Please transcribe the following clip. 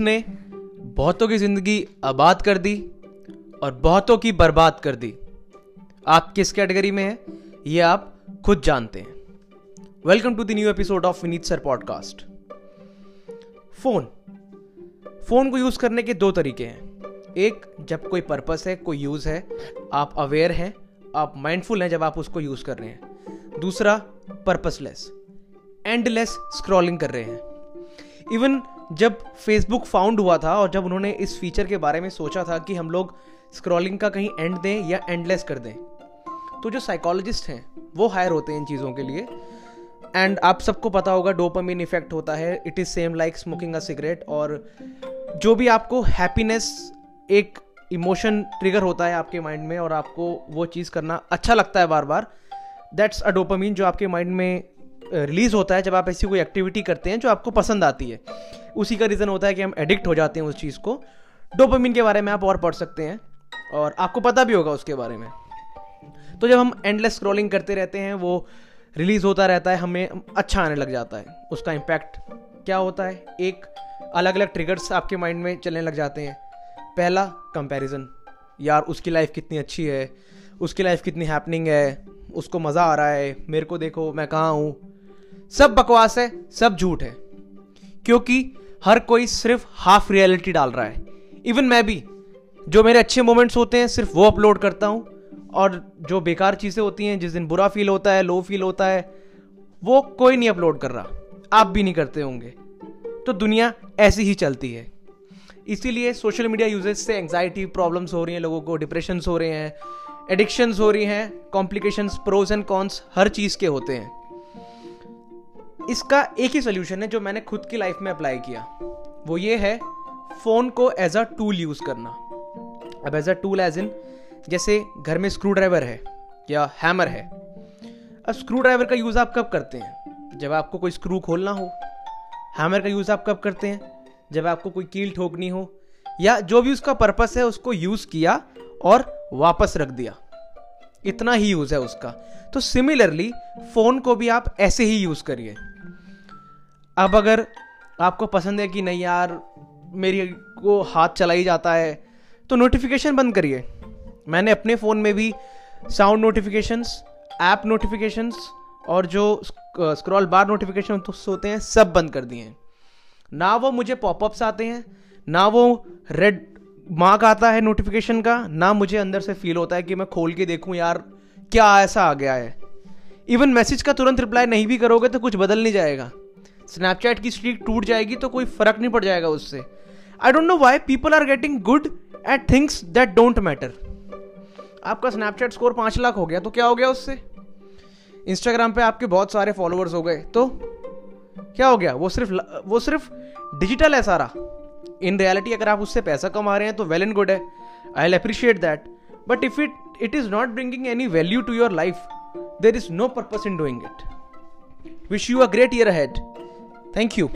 ने बहुतों की ज़िंदगी आबाद कर दी और बहुतों की बर्बाद कर दी। आप किस कैटेगरी में हैं? ये आप खुद जानते हैं। Welcome to the new episode of Vineet sir podcast. Phone. Phone को यूज़ करने के दो तरीके हैं। एक, जब कोई पर्पस है, कोई यूज़ है, आप अवेयर हैं, आप माइंडफुल हैं जब आप उसको यूज़ कर रहे हैं। दूसरा, पर्पसलेस, एंडलेस स्क्रॉलिंग कर रहे हैं। इवन जब फेसबुक फाउंड हुआ था और जब उन्होंने इस फीचर के बारे में सोचा था कि हम लोग स्क्रॉलिंग का कहीं एंड दें या एंडलेस कर दें तो जो साइकोलॉजिस्ट हैं, वो हायर होते हैं इन चीज़ों के लिए। एंड आप सबको पता होगा डोपामिन इफ़ेक्ट होता है it is same like smoking a cigarette और जो भी आपको हैप्पीनेस एक इमोशन ट्रिगर होता है आपके माइंड में और आपको वो चीज़ करना अच्छा लगता है बार बार दैट्स अ डोपामिन जो आपके माइंड में रिलीज़ होता है जब आप ऐसी कोई एक्टिविटी करते हैं जो आपको पसंद आती है। उसी का रीज़न होता है कि हम एडिक्ट हो जाते हैं उस चीज़ को। डोपामिन के बारे में आप और पढ़ सकते हैं, और आपको पता भी होगा उसके बारे में। तो जब हम एंडलेस स्क्रॉलिंग करते रहते हैं, वो रिलीज़ होता रहता है, हमें अच्छा आने लग जाता है। उसका इम्पैक्ट क्या होता है? एक अलग अलग ट्रिगर्स आपके माइंड में चलने लग जाते हैं। पहला कंपैरिजन यार, उसकी लाइफ कितनी अच्छी है, उसकी लाइफ कितनी हैपनिंग है, उसको मज़ा आ रहा है, मेरे को देखो, मैं कहाँ हूँ। सब बकवास है, सब झूठ है। क्योंकि हर कोई सिर्फ़ हाफ़ रियलिटी डाल रहा है। इवन मैं भी, जो मेरे अच्छे मोमेंट्स होते हैं, सिर्फ़ वो अपलोड करता हूँ। और जो बेकार चीज़ें होती हैं, जिस दिन बुरा फील होता है लो फील होता है, वो कोई नहीं अपलोड कर रहा। आप भी नहीं करते होंगे। तो दुनिया ऐसी ही चलती है। इसीलिए सोशल मीडिया यूजेज से एंग्जाइटी प्रॉब्लम्स हो रही हैं लोगों को डिप्रेशन हो रहे हैं एडिक्शंस हो रही हैं कॉम्प्लिकेशंस प्रोज एंड कॉन्स हर चीज़ के होते हैं। इसका एक ही सोल्यूशन है जो मैंने खुद की लाइफ में अप्लाई किया। वो ये है फ़ोन को एज अ टूल यूज़ करना। अब as a tool as in जैसे घर में स्क्रू ड्राइवर है या हैमर है। अब स्क्रू ड्राइवर का यूज़ आप कब करते हैं? जब आपको कोई स्क्रू खोलना हो। हैमर का यूज़ आप कब करते हैं? जब आपको कोई कील ठोकनी हो। या जो भी उसका पर्पस है, उसको यूज़ किया और वापस रख दिया। इतना ही यूज़ है उसका। तो सिमिलरली फ़ोन को भी आप ऐसे ही यूज़ करिए। अब अगर आपको पसंद है कि नहीं यार, मेरी को हाथ चला ही जाता है तो नोटिफिकेशन बंद करिए। मैंने अपने फ़ोन में भी साउंड नोटिफिकेशंस ऐप नोटिफिकेशंस और जो स्क्रॉल बार नोटिफिकेशन होते हैं, सब बंद कर दिए हैं। ना वो मुझे पॉपअप्स आते हैं, ना वो रेड मार्क आता है नोटिफिकेशन का, ना मुझे अंदर से फील होता है कि मैं खोल के देखूँ यार, क्या ऐसा आ गया है। इवन मैसेज का तुरंत रिप्लाई नहीं भी करोगे तो कुछ बदल नहीं जाएगा। स्नैपचैट की स्ट्रीक टूट जाएगी तो कोई फ़र्क नहीं पड़ जाएगा उससे। I don't know why people are getting good at things that don't matter आपका स्नैपचैट स्कोर पाँच लाख हो गया तो क्या हो गया उससे? इंस्टाग्राम पे आपके बहुत सारे फॉलोअर्स हो गए तो क्या हो गया? वो सिर्फ़ वो सिर्फ़ डिजिटल है सारा। इन रियलिटी अगर आप उससे पैसा कमा रहे हैं तो वेल एंड गुड है। I'll appreciate that but if it it is not bringing any value to your life there is no purpose in doing it wish you a great year ahead thank you